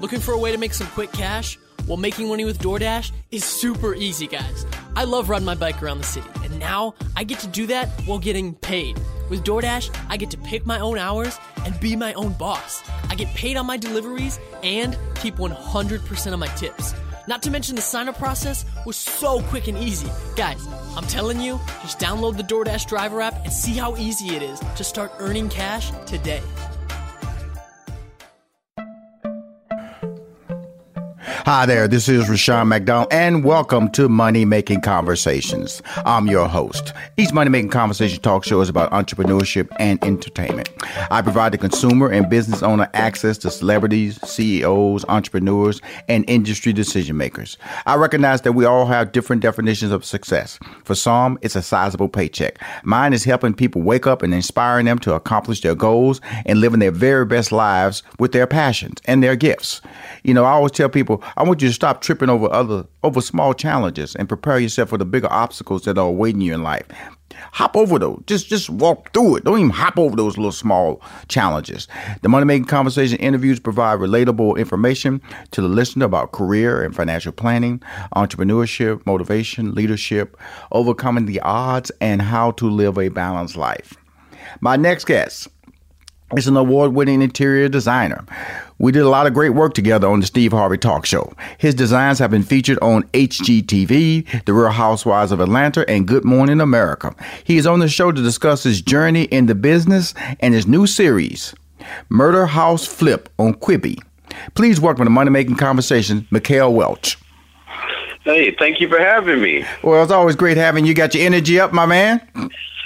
Looking for a way to make some quick cash? Well, making money with DoorDash is super easy, guys. I love riding my bike around the city, and now I get to do that while getting paid. With DoorDash, I get to pick my own hours and be my own boss. I get paid on my deliveries and keep 100% of my tips. Not to mention the sign up process was so quick and easy. Guys, I'm telling you, just download the DoorDash driver app and see how easy it is to start earning cash today. Hi there, this is Rushion McDonald, and welcome to Money Making Conversations. I'm your host. Each Money Making Conversation talk show is about entrepreneurship and entertainment. I provide the consumer and business owner access to celebrities, CEOs, entrepreneurs, and industry decision makers. I recognize that we all have different definitions of success. For some, it's a sizable paycheck. Mine is helping people wake up and inspiring them to accomplish their goals and living their very best lives with their passions and their gifts. You know, I always tell people, I want you to stop tripping over other over small challenges and prepare yourself for the bigger obstacles that are awaiting you in life. Hop over those. Just just walk through it. Don't even hop over those little small challenges. The Money Making Conversation interviews provide relatable information to the listener about career and financial planning, entrepreneurship, motivation, leadership, overcoming the odds, and how to live a balanced life. My next guest is an award winning interior designer. We did a lot of great work together on the Steve Harvey Talk Show. His designs have been featured on HGTV, The Real Housewives of Atlanta, and Good Morning America. He is on the show to discuss his journey in the business and his new series, Murder House Flip on Quibi. Please welcome to Money Making Conversation, Mikel Welch. Hey, thank you for having me. Well, it's always great having you. Got your energy up, my man?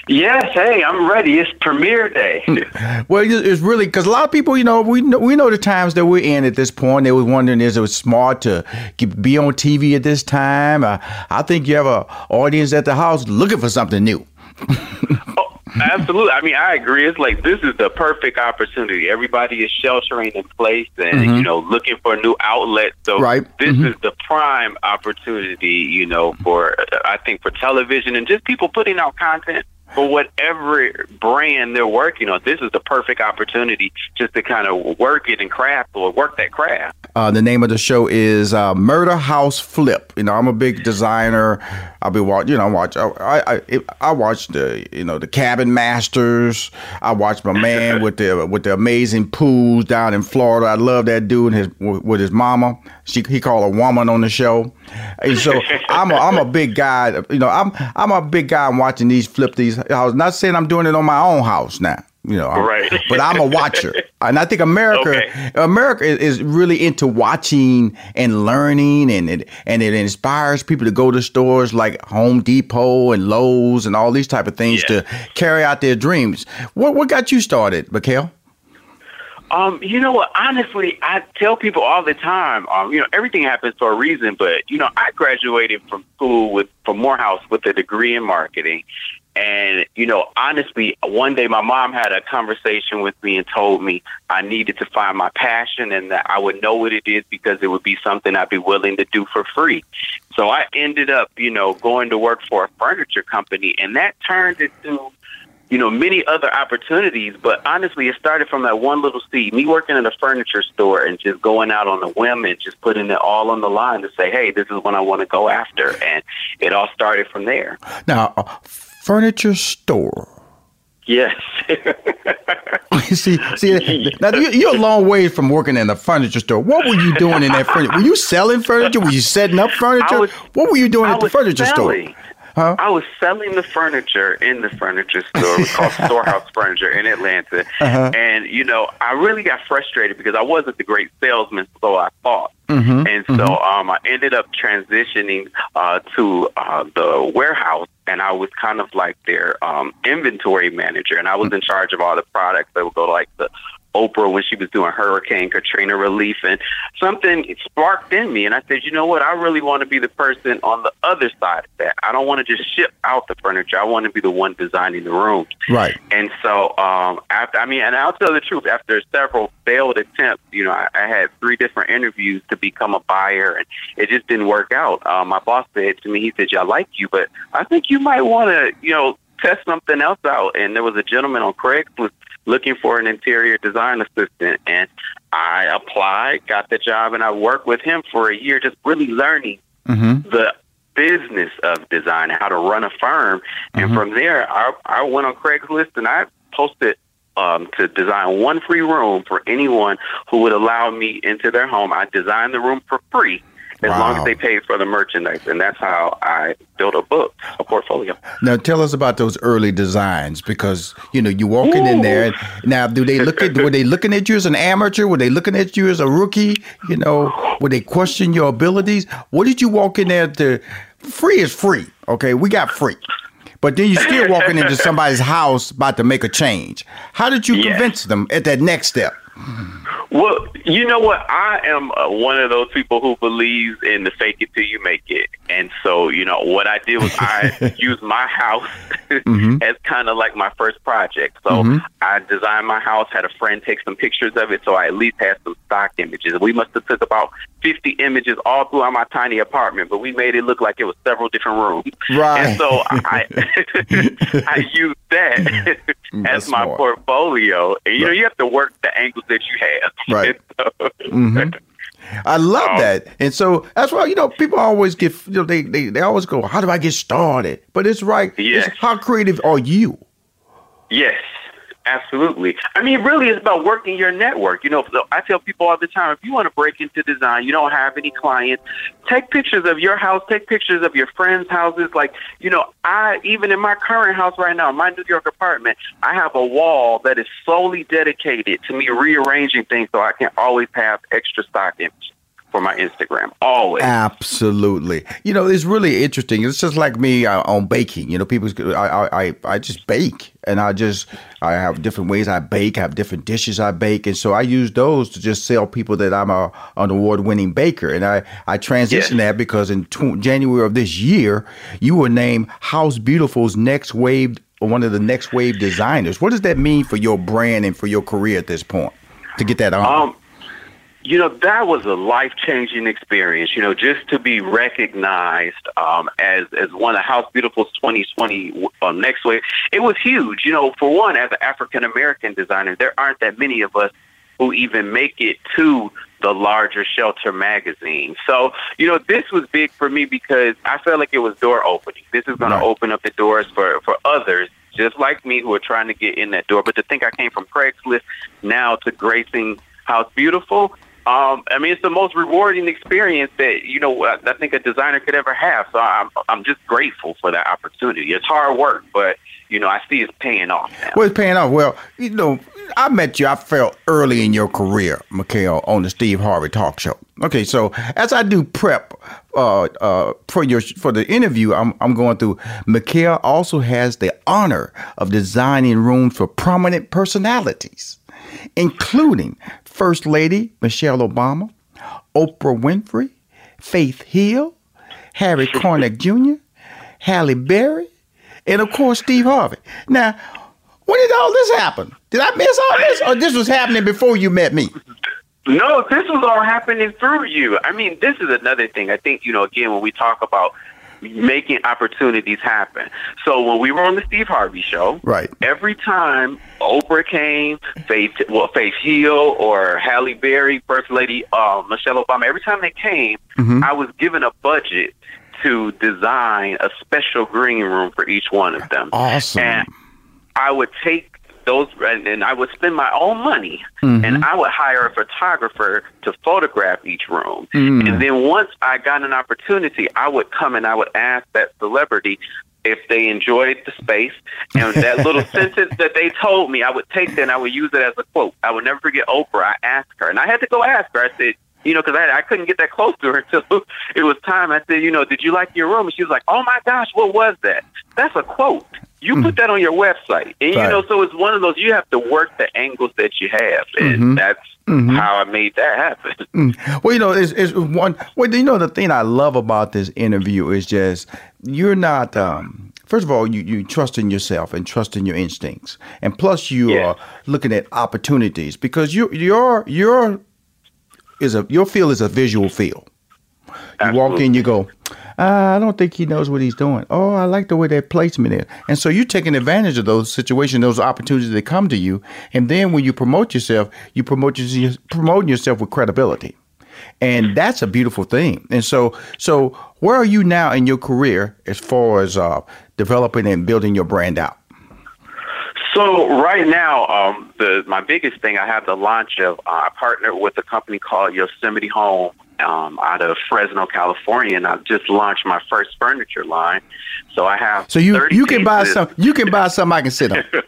Yes, hey, I'm ready. It's premiere day. well, it's really because a lot of people, you know, we know, we know the times that we're in at this point. They were wondering is it smart to be on TV at this time. Uh, I think you have an audience at the house looking for something new. oh, absolutely. I mean, I agree. It's like this is the perfect opportunity. Everybody is sheltering in place and mm-hmm. you know looking for a new outlet. So right. this mm-hmm. is the prime opportunity, you know, for I think for television and just people putting out content for whatever brand they're working on. This is the perfect opportunity just to kind of work it and craft or work that craft. Uh, the name of the show is uh, Murder House Flip. You know, I'm a big designer. I'll be watch. You know, watch. I I, I, I watch the you know the Cabin Masters. I watch my man with the with the amazing pools down in Florida. I love that dude and his with his mama. She he called a woman on the show. And so I'm a, I'm a big guy. You know, I'm I'm a big guy. I'm watching these flip these. I was not saying I'm doing it on my own house now. You know, I'm- Right. but I'm a watcher, and I think America, Okay. America is, really into watching and learning, and it and it inspires people to go to stores like Home Depot and Lowe's and all these type of things to carry out their dreams. What what got you started, Mikel? Um, you know what? Honestly, I tell people all the time. Um, you know, everything happens for a reason. But you know, I graduated from school with from Morehouse with a degree in marketing, and you know, honestly, one day my mom had a conversation with me and told me I needed to find my passion and that I would know what it is because it would be something I'd be willing to do for free. So I ended up, you know, going to work for a furniture company, and that turned into you know, many other opportunities. But honestly, it started from that one little seed. Me working in a furniture store and just going out on a whim and just putting it all on the line to say, hey, this is what I want to go after. And it all started from there. Now, a furniture store. Yes. see, see, now you- you're a long way from working in a furniture store. What were you doing in that furniture? Were you selling furniture? Were you setting up furniture? Was- what were you doing I at the furniture selling. store? Huh? I was selling the furniture in the furniture store. It was called Storehouse Furniture in Atlanta. Uh-huh. And, you know, I really got frustrated because I wasn't the great salesman, so I thought. Mhm, And so um, I ended up transitioning uh, to uh, the warehouse, and I was kind of like their um, inventory manager, and I was in charge of all the products that would go to like the Oprah when she was doing Hurricane Katrina relief, and something sparked in me, and I said, you know what, I really want to be the person on the other side of that. I don't want to just ship out the furniture. I want to be the one designing the rooms. Right. And so, um, after I mean, and I'll tell the truth. After several failed attempts, you know, I, I had three different interviews to become a buyer, and it just didn't work out. Um, my boss said to me, he said, "Yeah, I like you, but I think you might want to, you know, test something else out." And there was a gentleman on Craigslist looking for an interior design assistant, and I applied, got the job, and I worked with him for a year, just really learning Mm-hmm. the business of design and how to run a firm. And from there, I, I went on Craigslist and I posted um, to design one free room for anyone who would allow me into their home. I designed the room for free as long as they paid for the merchandise. And that's how I built a book, a portfolio. Now tell us about those early designs because you know you walking in there. And now, do they look at were they looking at you as an amateur? Were they looking at you as a rookie? You know, would they question your abilities? What did you walk in there to? Free is free. Okay, we got free. But then you're still walking into somebody's house about to make a change. How did you Yes. convince them at that next step? Well, you know what? I am uh, one of those people who believes in the fake it till you make it. And so, you know, what I did was I used my house mm-hmm. as kind of like my first project. So mm-hmm. I designed my house, had a friend take some pictures of it, so I at least had some stock images. We must have took about 50 images all throughout my tiny apartment, but we made it look like it was several different rooms. Right. And so I I used that mm, as That's my smart. portfolio. And you know, you have to work the angles that you have. Right. So- mm-hmm. I love Oh. that. And so that's why, you know, people always get, you know, they, they, they always go, how do I get started? But it's right. Yes. It's how creative are you? Yes, absolutely. I mean, really, it's about working your network. You know, I tell people all the time, if you want to break into design, you don't have any clients, take pictures of your house, take pictures of your friends' houses. Like, you know, I even in my current house right now, my New York apartment, I have a wall that is solely dedicated to me rearranging things so I can always have extra stock images for my Instagram. Always. Absolutely. You know, it's really interesting. It's just like me uh, on baking. You know, people, I, I, I- I just bake and I just, I have different ways I bake, I have different dishes I bake. And so I use those to just sell people that I'm a, an award winning baker. And I, I transitioned that because in tw- January of this year, you were named House Beautiful's next wave, or one of the next wave designers. What does that mean for your brand and for your career at this point to get that on? Um, you know, that was a life changing experience. You know, just to be recognized um, as as one of House Beautiful's 2020 uh, next wave, it was huge. You know, for one, as an African American designer, there aren't that many of us who even make it to the larger shelter magazine. So, you know, this was big for me because I felt like it was door opening. This is going right. to open up the doors for, for others just like me who are trying to get in that door. But to think I came from Craigslist now to gracing House Beautiful, um, I mean, it's the most rewarding experience that you know I think a designer could ever have. So I'm I'm just grateful for that opportunity. It's hard work, but you know I see it's paying off. Now. Well, it's paying off. Well, you know, I met you. I felt early in your career, Mikel, on the Steve Harvey Talk Show. Okay, so as I do prep uh, uh, for your for the interview, I'm I'm going through. Mikel also has the honor of designing rooms for prominent personalities including First Lady Michelle Obama, Oprah Winfrey, Faith Hill, Harry Connick Jr., Halle Berry, and of course Steve Harvey. Now, when did all this happen? Did I miss all this, or this was happening before you met me? No, this was all happening through you. I mean, this is another thing. I think you know. Again, when we talk about making opportunities happen. So when we were on the Steve Harvey show, right, every time Oprah came, Faith, well, Faith Hill or Halle Berry, First Lady uh, Michelle Obama, every time they came, mm-hmm. I was given a budget to design a special green room for each one of them. Awesome. And I would take those and I would spend my own money mm-hmm. and I would hire a photographer to photograph each room. Mm. And then once I got an opportunity, I would come and I would ask that celebrity if they enjoyed the space and that little sentence that they told me, I would take that and I would use it as a quote. I would never forget Oprah. I asked her and I had to go ask her. I said, you know, because I, I couldn't get that close to her until it was time. I said, you know, did you like your room? And she was like, oh my gosh, what was that? That's a quote. You put that on your website, and right. you know, so it's one of those. You have to work the angles that you have, and mm-hmm. that's mm-hmm. how I made that happen. Mm. Well, you know, it's, it's one. Well, you know, the thing I love about this interview is just you're not. um First of all, you, you trust in yourself and trust in your instincts, and plus you yeah. are looking at opportunities because you your your is a your field is a visual field. You Absolutely. walk in, you go, I don't think he knows what he's doing. Oh, I like the way that placement is. And so you're taking advantage of those situations, those opportunities that come to you. And then when you promote yourself, you promote your, promoting yourself with credibility. And that's a beautiful thing. And so, so where are you now in your career as far as uh, developing and building your brand out? So right now, um, the my biggest thing I have the launch of uh, I partnered with a company called Yosemite Home um, out of Fresno, California, and I've just launched my first furniture line. So I have so you you can buy some you can buy something I can sit on.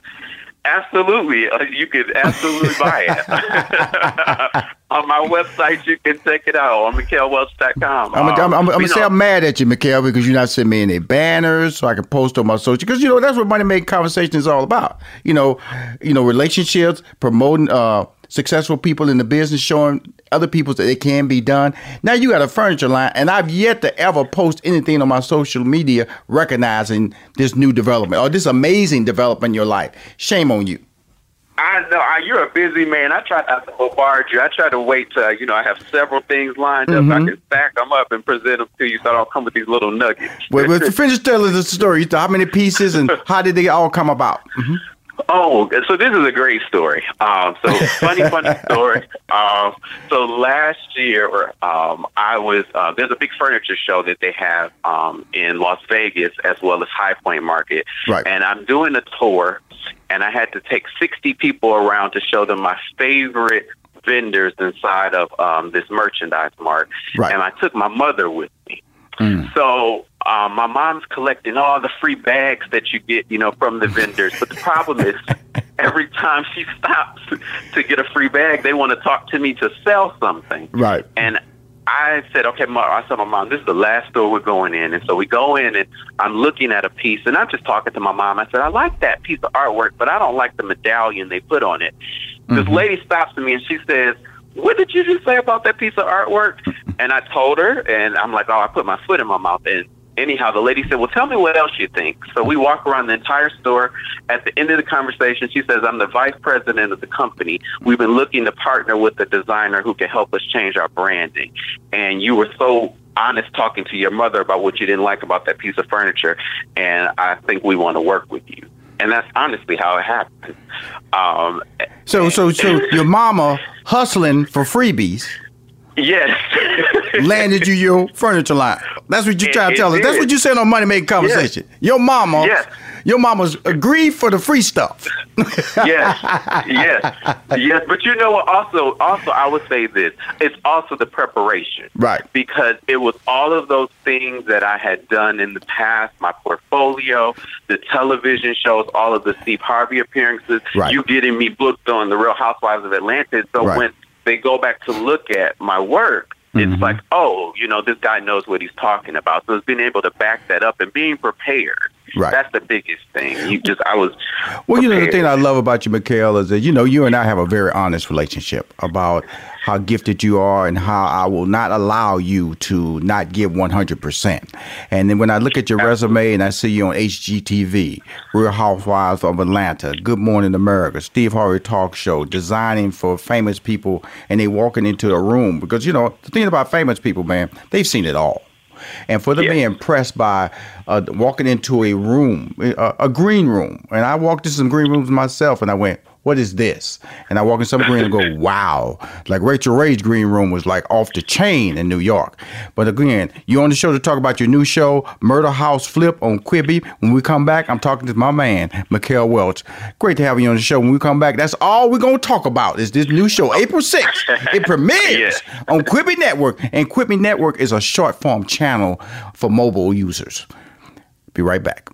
absolutely, uh, you can absolutely buy it. on my website, you can check it out on MikelWelch.com. I'm, I'm, I'm, I'm gonna say I'm mad at you, Mikel, because you're not sending me any banners so I can post on my social. Because you know that's what money making conversation is all about. You know, you know relationships, promoting uh, successful people in the business, showing other people that it can be done. Now you got a furniture line, and I've yet to ever post anything on my social media recognizing this new development or this amazing development in your life. Shame on you. I know I, you're a busy man. I try not to bombard you. I try to wait till you know I have several things lined mm-hmm. up. I can stack them up and present them to you, so I don't come with these little nuggets. Wait, wait finish telling the story. How many pieces and how did they all come about? Mm-hmm. Oh, so this is a great story. Um, so funny, funny story. Um, so last year, um, I was uh, there's a big furniture show that they have um, in Las Vegas as well as High Point Market, right. and I'm doing a tour, and I had to take 60 people around to show them my favorite vendors inside of um, this merchandise mart, right. and I took my mother with me. Mm. So um, my mom's collecting all the free bags that you get, you know, from the vendors. But the problem is, every time she stops to get a free bag, they want to talk to me to sell something. Right. And I said, okay, mom, I said, my mom, this is the last store we're going in. And so we go in and I'm looking at a piece and I'm just talking to my mom. I said, I like that piece of artwork, but I don't like the medallion they put on it. Mm-hmm. This lady stops me and she says, what did you just say about that piece of artwork? And I told her, and I'm like, oh, I put my foot in my mouth. And anyhow, the lady said, well, tell me what else you think. So we walk around the entire store. At the end of the conversation, she says, I'm the vice president of the company. We've been looking to partner with a designer who can help us change our branding. And you were so honest talking to your mother about what you didn't like about that piece of furniture. And I think we want to work with you. And that's honestly how it happened. Um, so, so, so your mama hustling for freebies. Yes. landed you your furniture line. That's what you try to tell us. That's what you said on Money Making Conversation. Yes. Your mama. Yes. Your mama's agreed for the free stuff. yes, yes, yes. But you know what? Also, also, I would say this: it's also the preparation, right? Because it was all of those things that I had done in the past, my portfolio, the television shows, all of the Steve Harvey appearances, right. you getting me booked on the Real Housewives of Atlanta. So right. when they go back to look at my work, it's mm-hmm. like, oh, you know, this guy knows what he's talking about. So it's being able to back that up and being prepared. Right. That's the biggest thing. You just, I was. Well, prepared. you know, the thing I love about you, Mikel, is that, you know, you and I have a very honest relationship about how gifted you are and how I will not allow you to not give 100%. And then when I look at your resume and I see you on HGTV, Real Housewives of Atlanta, Good Morning America, Steve Harvey Talk Show, designing for famous people, and they walking into a room because, you know, the thing about famous people, man, they've seen it all. And for them yeah. being impressed by uh, walking into a room, a, a green room, and I walked into some green rooms myself, and I went, what is this? And I walk in some green and go, wow. Like Rachael Ray's green room was like off the chain in New York. But again, you on the show to talk about your new show, Murder House Flip on Quibi. When we come back, I'm talking to my man, Mikel Welch. Great to have you on the show. When we come back, that's all we're going to talk about is this new show, April 6th. It premieres yeah. on Quibi Network. And Quibi Network is a short form channel for mobile users. Be right back.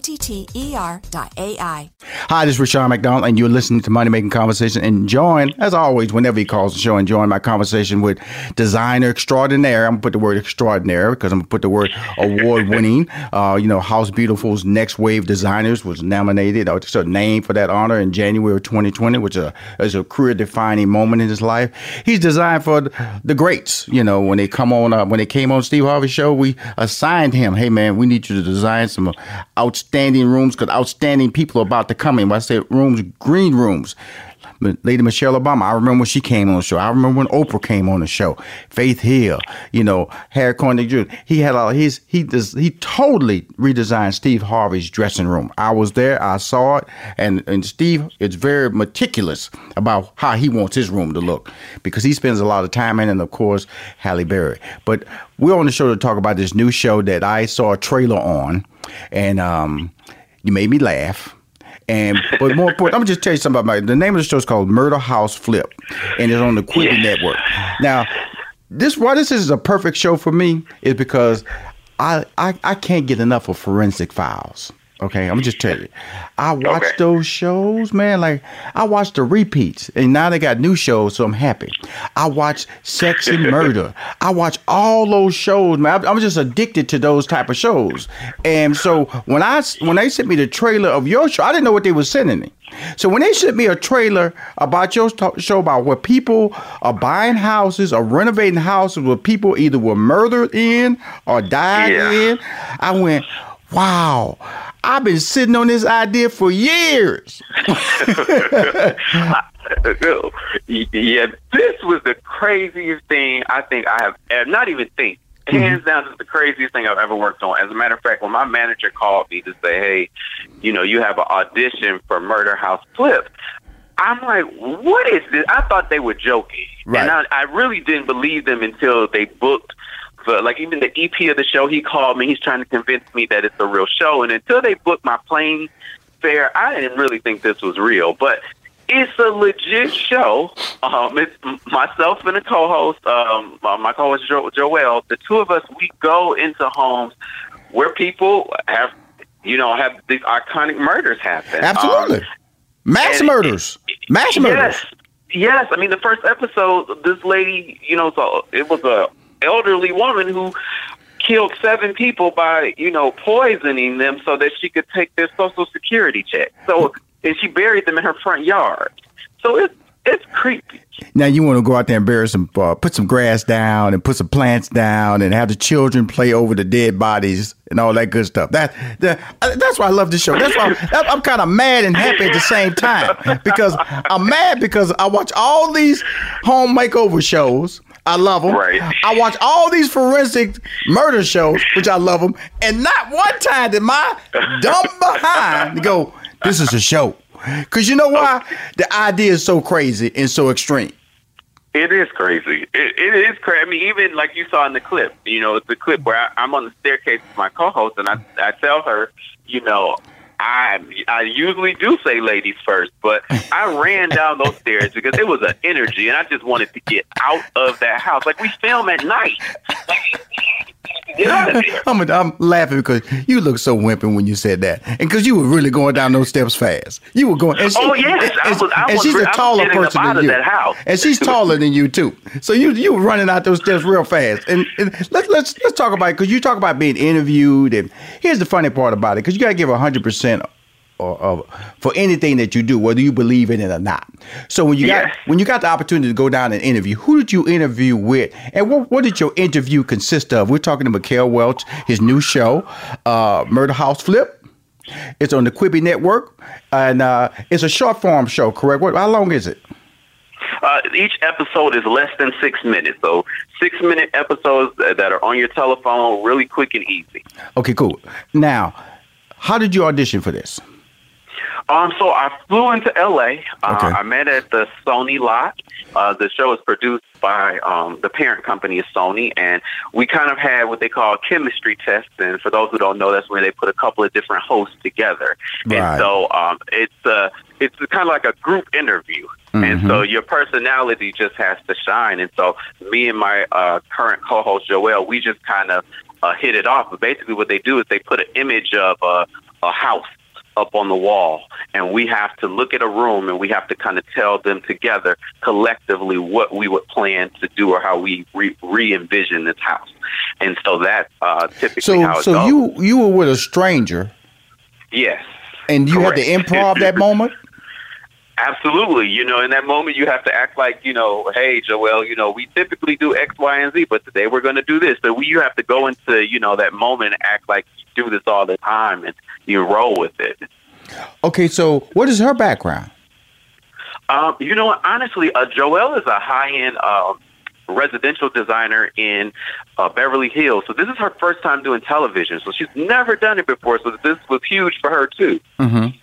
O-T-T-E-R.ai. Hi, this is Rushion McDonald, and you're listening to Money Making Conversation. And join, as always, whenever he calls the show, and join my conversation with designer extraordinaire. I'm going to put the word extraordinaire because I'm going to put the word award winning. Uh, you know, House Beautiful's Next Wave Designers was nominated, or just a name for that honor in January of 2020, which is a, is a career defining moment in his life. He's designed for the greats. You know, when they come on, uh, when they came on Steve Harvey show, we assigned him, hey man, we need you to design some outstanding outstanding rooms because outstanding people are about to come in. When I say rooms, green rooms. Lady Michelle Obama. I remember when she came on the show. I remember when Oprah came on the show. Faith Hill, you know, Harry Connick Jr. He had all his he does he totally redesigned Steve Harvey's dressing room. I was there, I saw it, and and Steve is very meticulous about how he wants his room to look because he spends a lot of time in, and of course Halle Berry. But we're on the show to talk about this new show that I saw a trailer on and um, you made me laugh. And but more important, I'm gonna just tell you something about my, the name of the show is called Murder House Flip, and it's on the Quibi Network. Now, this why this is a perfect show for me is because I, I I can't get enough of forensic files. Okay, I'm just tell you. I watch Okay. those shows, man. Like I watch the repeats, and now they got new shows, so I'm happy. I watch Sex and Murder. I watch all those shows, man. I'm- I'm just addicted to those type of shows. And so when I when they sent me the trailer of your show, I didn't know what they were sending me. So when they sent me a trailer about your show about where people are buying houses or renovating houses where people either were murdered in or died Yeah. in, I went, wow. I've been sitting on this idea for years. Uh, uh, yeah, this was the craziest thing I think I have not even think, mm-hmm. hands down, this is the craziest thing I've ever worked on. As a matter of fact, when my manager called me to say, hey, you know, you have an audition for Murder House Flip, I'm like, what is this? I thought they were joking. Right. And I, I really didn't believe them until they booked for, like, even the EP of the show, he called me. He's trying to convince me that it's a real show. And until they booked my plane fare, I didn't really think this was real. But it's a legit show. Um, it's myself and a co-host, um, my co-host jo- Joelle. The two of us, we go into homes where people have, you know, have these iconic murders happen. Absolutely. Um, Mass murders. Mass murders. Yes, yes. I mean, the first episode, this lady, you know, so it was a elderly woman who killed seven people by, you know, poisoning them so that she could take their social security check. So, and she buried them in her front yard. So it's it's creepy. Now you want to go out there and bury some, uh, put some grass down and put some plants down and have the children play over the dead bodies and all that good stuff. That, that uh, that's why I love this show. That's why I'm, I'm kind of mad and happy at the same time because I'm mad because I watch all these home makeover shows. I love them. Right. I watch all these forensic murder shows, which I love them, and not one time did my dumb behind go, "This is a show." Because you know why? The idea is so crazy and so extreme. It is crazy. It, it is crazy. I mean, even like you saw in the clip, you know, it's a clip where I, I'm on the staircase with my co-host, and I, I tell her, you know, I I usually do say ladies first, but I ran down those stairs because it was an energy, and I just wanted to get out of that house. Like we film at night. Get out of there. I'm, I'm laughing because you look so wimping when you said that, and because you were really going down those steps fast. You were going. And Oh, yes. I was- I and was she's a taller person than you. that house. And she's taller than you too. So you you were running out those steps real fast. And, and let's let's let's talk about it because you talk about being interviewed. And here's the funny part about it because you got to give hundred percent. Or, or for anything that you do, whether you believe in it or not. So when you got when you got the opportunity to go down and interview, who did you interview with, and what what did your interview consist of? We're talking to Mikel Welch, his new show, uh, Murder House Flip. It's on the Quibi Network, and uh, it's a short form show. Correct? What? How long is it? Uh, each episode is less than six minutes, so six minute episodes that are on your telephone, really quick and easy. Okay, cool. Now, how did you audition for this? Um, so I flew into LA. Uh, Okay. I met at the Sony lot. Uh, the show is produced by um, the parent company is Sony, and we kind of had what they call chemistry test. And for those who don't know, that's where they put a couple of different hosts together. Right. And so um, it's uh, it's kind of like a group interview. And so your personality just has to shine. And so me and my uh, current co-host Joelle, we just kind of uh, hit it off. But basically, what they do is they put an image of uh, a house up on the wall, and we have to look at a room and we have to kind of tell them together collectively what we would plan to do or how we re- re-envision this house. And so that's uh, typically So, how it so goes. you you were with a stranger, yes. and you had to Correct. improv that moment. Absolutely. You know, in that moment, you have to act like, you know, hey, Joelle, you know, we typically do X, Y, and Z, but today we're going to do this. So we, you have to go into, you know, that moment and act like do this all the time and you roll with it. Okay, so what is her background? Um, you know? Honestly, uh, Joelle is a high-end um, residential designer in uh, Beverly Hills. So this is her first time doing television. So she's never done it before. So this was huge for her too. Mm-hmm.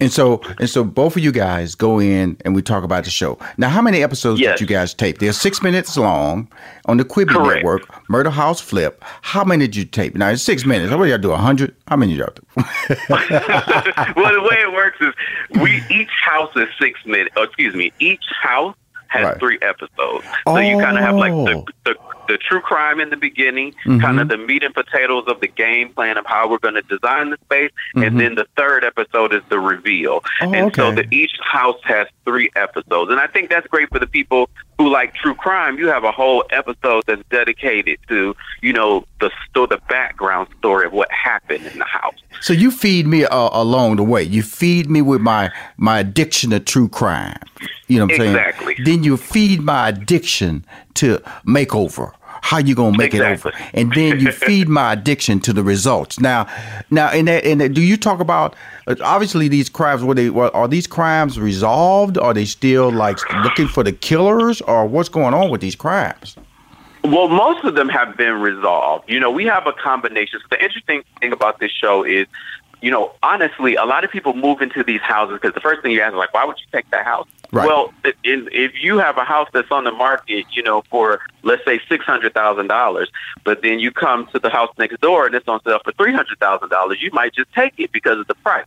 And so and so both of you guys go in and we talk about the show. Now, how many episodes Yes. did you guys tape? They're six minutes long on the Quibi Correct. Network, Murder House Flip. How many did you tape? Now it's six minutes. What y'all do? A hundred? How many y'all do? well, the way it works is we each house is six minutes. Or oh, excuse me, each house has Right. three episodes. So you kind of have like the, Oh. the the true crime in the beginning, Mhm. kind of the meat and potatoes of the game plan of how we're going to design the space, Mhm. and then the third episode is the reveal. Oh, and so the, each house has three episodes, and I think that's great for the people who like true crime. You have a whole episode that's dedicated to you know the sto- the background story of what happened in the house. So you feed me uh, along the way. You feed me with my my addiction to true crime. You know what I'm saying? Exactly. Then you feed my addiction to makeover. How you gonna make Exactly. it over? And then you feed my addiction to the results. Now, now in that, in that, do you talk about? uh, Obviously, these crimes. Were they? Are these crimes resolved? Are they still like looking for the killers, or what's going on with these crimes? Well, most of them have been resolved. You know, we have a combination. So the interesting thing about this show is, you know, honestly, a lot of people move into these houses because the first thing you ask is like, why would you take that house? Right. Well, i- in, if you have a house that's on the market, you know, for let's say six hundred thousand dollars, but then you come to the house next door and it's on sale for three hundred thousand dollars, you might just take it because of the price.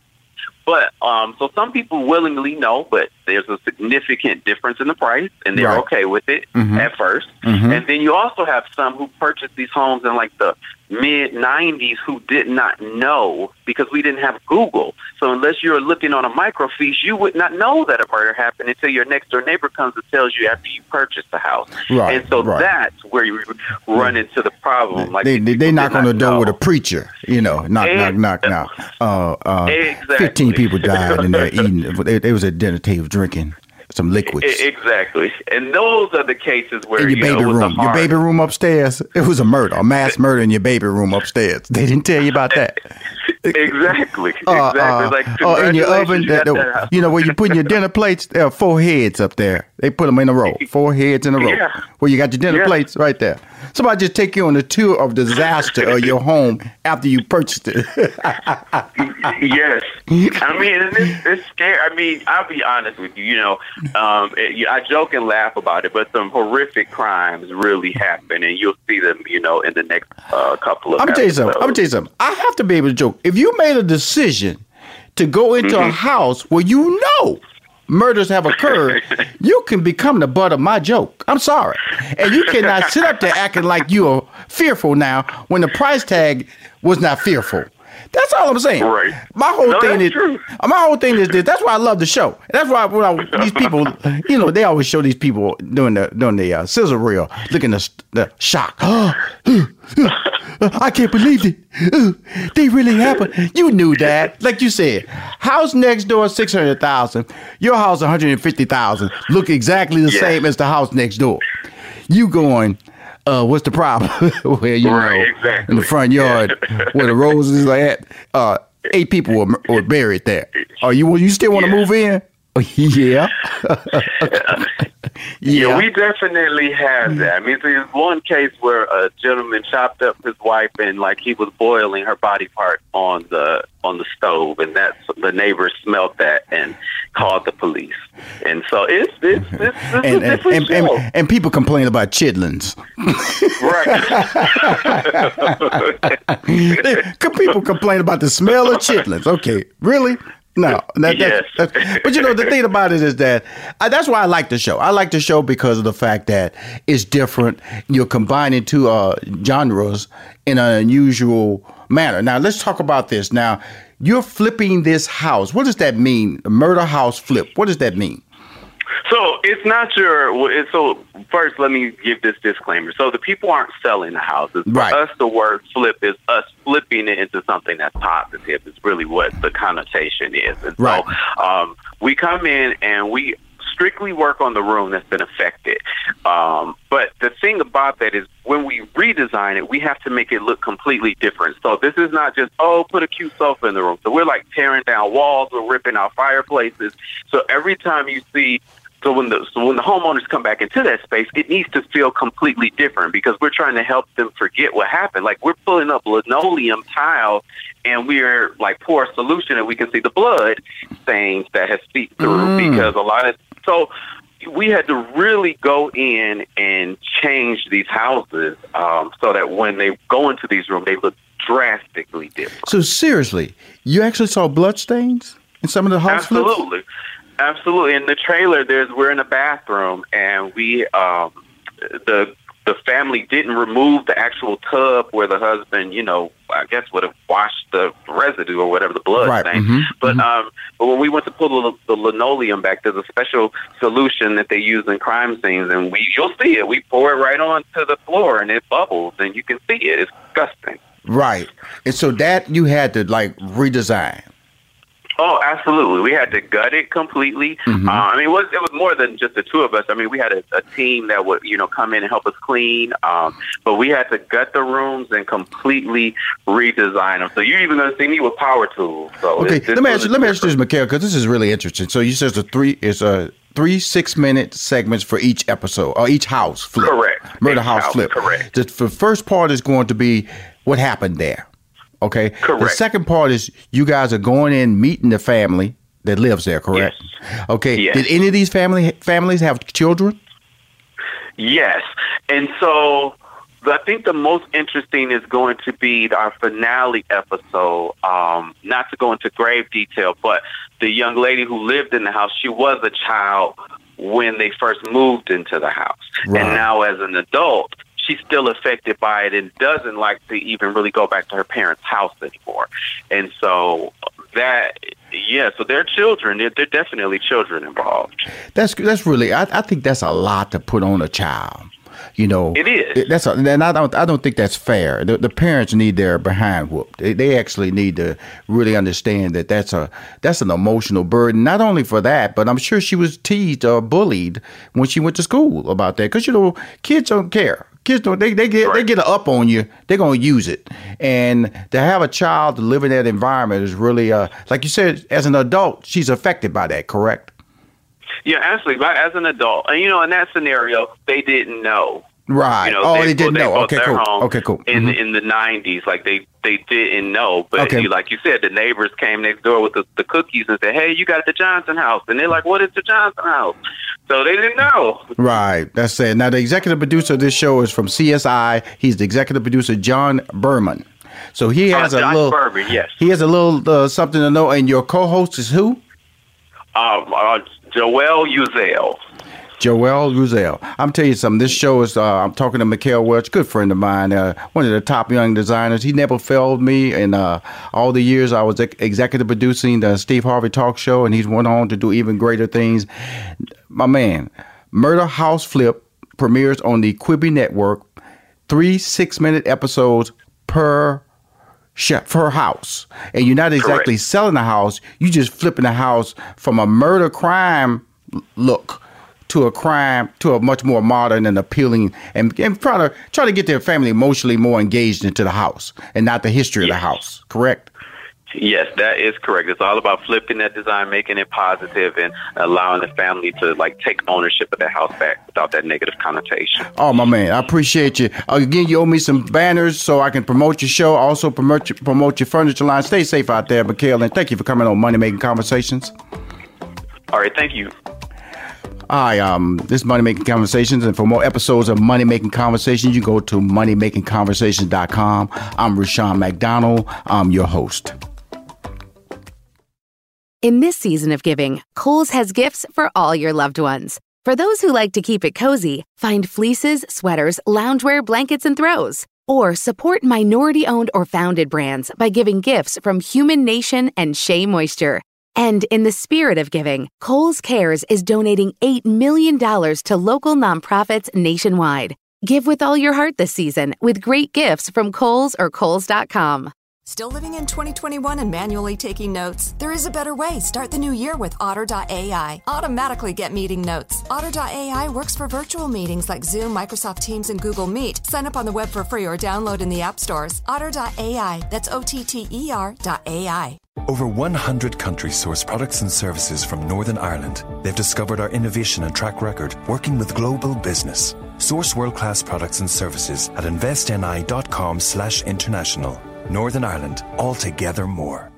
But um, so some people willingly know, but there's a significant difference in the price, and they're Right. okay with it Mhm. at 1st Mhm. And then you also have some who purchased these homes in like the mid 90s who did not know because we didn't have Google. So unless you're looking on a microfiche, you would not know that a murder happened until your next door neighbor comes and tells you after you purchase the house. Right, And so right. that's where you run into the problem. Like they they, they knock on the door know. with a preacher, you know, knock knock knock knock. Uh, uh, Exactly. Fifteen people died in there eating. They, they was at dinner table drinking some liquids. Exactly. And those are the cases where in your you know, baby with room, your baby room upstairs. It was a murder, a mass murder in your baby room upstairs. They didn't tell you about that. Exactly. Uh, exactly. uh, like uh, in your oven, you that, that- you know where you put your dinner plates. There are four heads up there. They put them in a row, four heads in a row. Yeah. Where you got your dinner Yeah. plates right there. Somebody just take you on a tour of disaster of your home after you purchased it. yes. I mean, it's, it's scary. I mean, I'll be honest with you. You know, um, it, I joke and laugh about it, but some horrific crimes really happen, and you'll see them, you know, in the next uh, couple of. I'm gonna tell you something. I'm gonna tell you something. I have to be able to joke. If you made a decision to go into Mm-hmm. a house where you know murders have occurred, you can become the butt of my joke. I'm sorry, and you cannot sit up there acting like you are fearful now when the price tag was not fearful. That's all I'm saying. Right. My whole No, thing is true. my whole thing is this. That's why I love the show. That's why when I, these people, you know, they always show these people doing the doing the uh, scissor reel, looking the the shock. I can't believe it. They really happened. You knew that. Like you said, house next door six hundred thousand. Your house one hundred and fifty thousand. Look exactly the Yeah. same as the house next door. You going? Uh, what's the problem? where you Right, know exactly. in the front yard where the roses are at. Uh, eight people were, were buried there. Are you you still want to Yeah. move in? yeah. Yeah, yeah. we definitely have mm. that. I mean, there's one case where a gentleman chopped up his wife and like he was boiling her body part on the on the stove, and that's the neighbors smelled that and called the police. And so it's it's it's, it's and, a and, different and, show. and, and people complain about chitlins. Could people complain about the smell of chitlins? Okay, really? No, that, Yes. that's, that's, but you know the thing about it is that I, that's why I like the show. I like the show because of the fact that it's different. You're combining two uh, genres in an unusual manner. Now let's talk about this. Now you're flipping this house. What does that mean? A murder house flip. What does that mean? So it's not your. it's- So first, let me give this disclaimer. So the people aren't selling the houses. For Right. us, the word flip is us flipping it into something that's positive. Is really what the connotation is. And Right. so um, we come in and we strictly work on the room that's been affected. Um, but the thing about that is when we redesign it, we have to make it look completely different. So this is not just, oh, put a cute sofa in the room. So we're like tearing down walls, we're ripping out fireplaces. So every time you see so when the so when the homeowners come back into that space, it needs to feel completely different because we're trying to help them forget what happened. Like we're pulling up linoleum tile, and we're like pour a solution, and we can see the blood stains that have seeped through Mm. because a lot of so we had to really go in and change these houses um, so that when they go into these rooms, they look drastically different. So seriously, you actually saw blood stains in some of the house flips? Absolutely. Absolutely. In the trailer, there's we're in a bathroom, and we um, the the family didn't remove the actual tub where the husband, you know, I guess would have washed the residue or whatever the blood Right, thing. mhm, But um, but when we went to pull the, the linoleum back, there's a special solution that they use in crime scenes, and we you'll see it. We pour it right onto the floor, and it bubbles, and you can see it. It's disgusting. Right. And so that you had to like redesign. Oh, absolutely. We had to gut it completely. Mhm. Uh, I mean, it was it was more than just the two of us. I mean, we had a, a team that would you know come in and help us clean. Um, but we had to gut the rooms and completely redesign them. So you're even going to see me with power tools. So Okay, let me ask you, let me ask you this, Mikel, because this is really interesting. So you said it's a three it's a three six minute segments for each episode or each house flip. Correct. Murder Each house, house, flip. correct. The, the first part is going to be what happened there. Okay. Correct. The second part is you guys are going in meeting the family that lives there. Correct. Okay. Yes. Did any of these family families have children? Yes. And so I think the most interesting is going to be our finale episode. Um, not to go into grave detail, but the young lady who lived in the house, she was a child when they first moved into the house. Right. And now as an adult, she's still affected by it and doesn't like to even really go back to her parents' house anymore. And so that yeah, so they're children. They're, they're definitely children involved. That's that's really I, I think that's a lot to put on a child. You know, It is. That's a, and I don't I don't think that's fair. The, the parents need their behind whooped. They, they actually need to really understand that that's a that's an emotional burden. Not only for that, but I'm sure she was teased or bullied when she went to school about that. Because you know, kids don't care. Kids don't. They they get they get a up on you. They're gonna use it. And to have a child to live in that environment is really uh like you said. As an adult, she's affected by that. Correct. Yeah, absolutely. But as an adult, and you know, in that scenario, they didn't know. Right. You know, oh, they, they didn't they know. Okay, cool. Okay, cool. In Mhm. in the nineties, like they they didn't know, but Okay. you, like you said, the neighbors came next door with the, the cookies and said, "Hey, you got the Johnson house," and they're like, "What is the Johnson house?" So they didn't know. Right. That's it. Now, the executive producer of this show is from CSI. He's the executive producer, John Berman. So he has Uh, a John little. Berman, yes. He has a little uh, something to know. And your co-host is who? Um, uh, Joelle Uzyel. Joel Ruzel. I'm telling you something. This show is. Uh, I'm talking to Mikel Welch, good friend of mine, uh, one of the top young designers. He never failed me in uh, all the years I was ex- executive producing the Steve Harvey Talk Show, and he's went on to do even greater things. My man, Murder House Flip premieres on the Quibi Network. Three six-minute episodes per per house, and you're not exactly selling a house. You just flipping a house from a murder crime look to a crime to a much more modern and appealing, and, and try to try to get their family emotionally more engaged into the house and not the history of the house. Correct. Yes, that is correct. It's all about flipping that design, making it positive, and allowing the family to like take ownership of their house back without that negative connotation. Oh my man, I appreciate you. Again, you owe me some banners so I can promote your show. Also promote your, promote your furniture line. Stay safe out there, Mikel, and thank you for coming on Money Making Conversations. All right, thank you. Hi, um, this is Money Making Conversations, and for more episodes of Money Making Conversations, you go to moneymakingconversations.com. I'm Rushion McDonald. I'm your host. In this season of giving, Kohl's has gifts for all your loved ones. For those who like to keep it cozy, find fleeces, sweaters, loungewear, blankets, and throws. Or support minority owned or founded brands by giving gifts from Human Nation and Shea Moisture. And in the spirit of giving, Kohl's Cares is donating $8 million to local nonprofits nationwide. Give with all your heart this season with great gifts from Kohl's or Kohl's.com. Still living in 2021 and manually taking notes? There is a better way. Start the new year with Otter.ai. Automatically get meeting notes. Otter.ai works for virtual meetings like Zoom, Microsoft Teams, and Google Meet. Sign up on the web for free or download in the app stores. Otter.ai. That's O T T E R.ai. Over 100 countries source products and services from Northern Ireland. They've discovered our innovation and track record working with global business. Source world-class products and services at investni.com slash international. Northern Ireland, altogether more.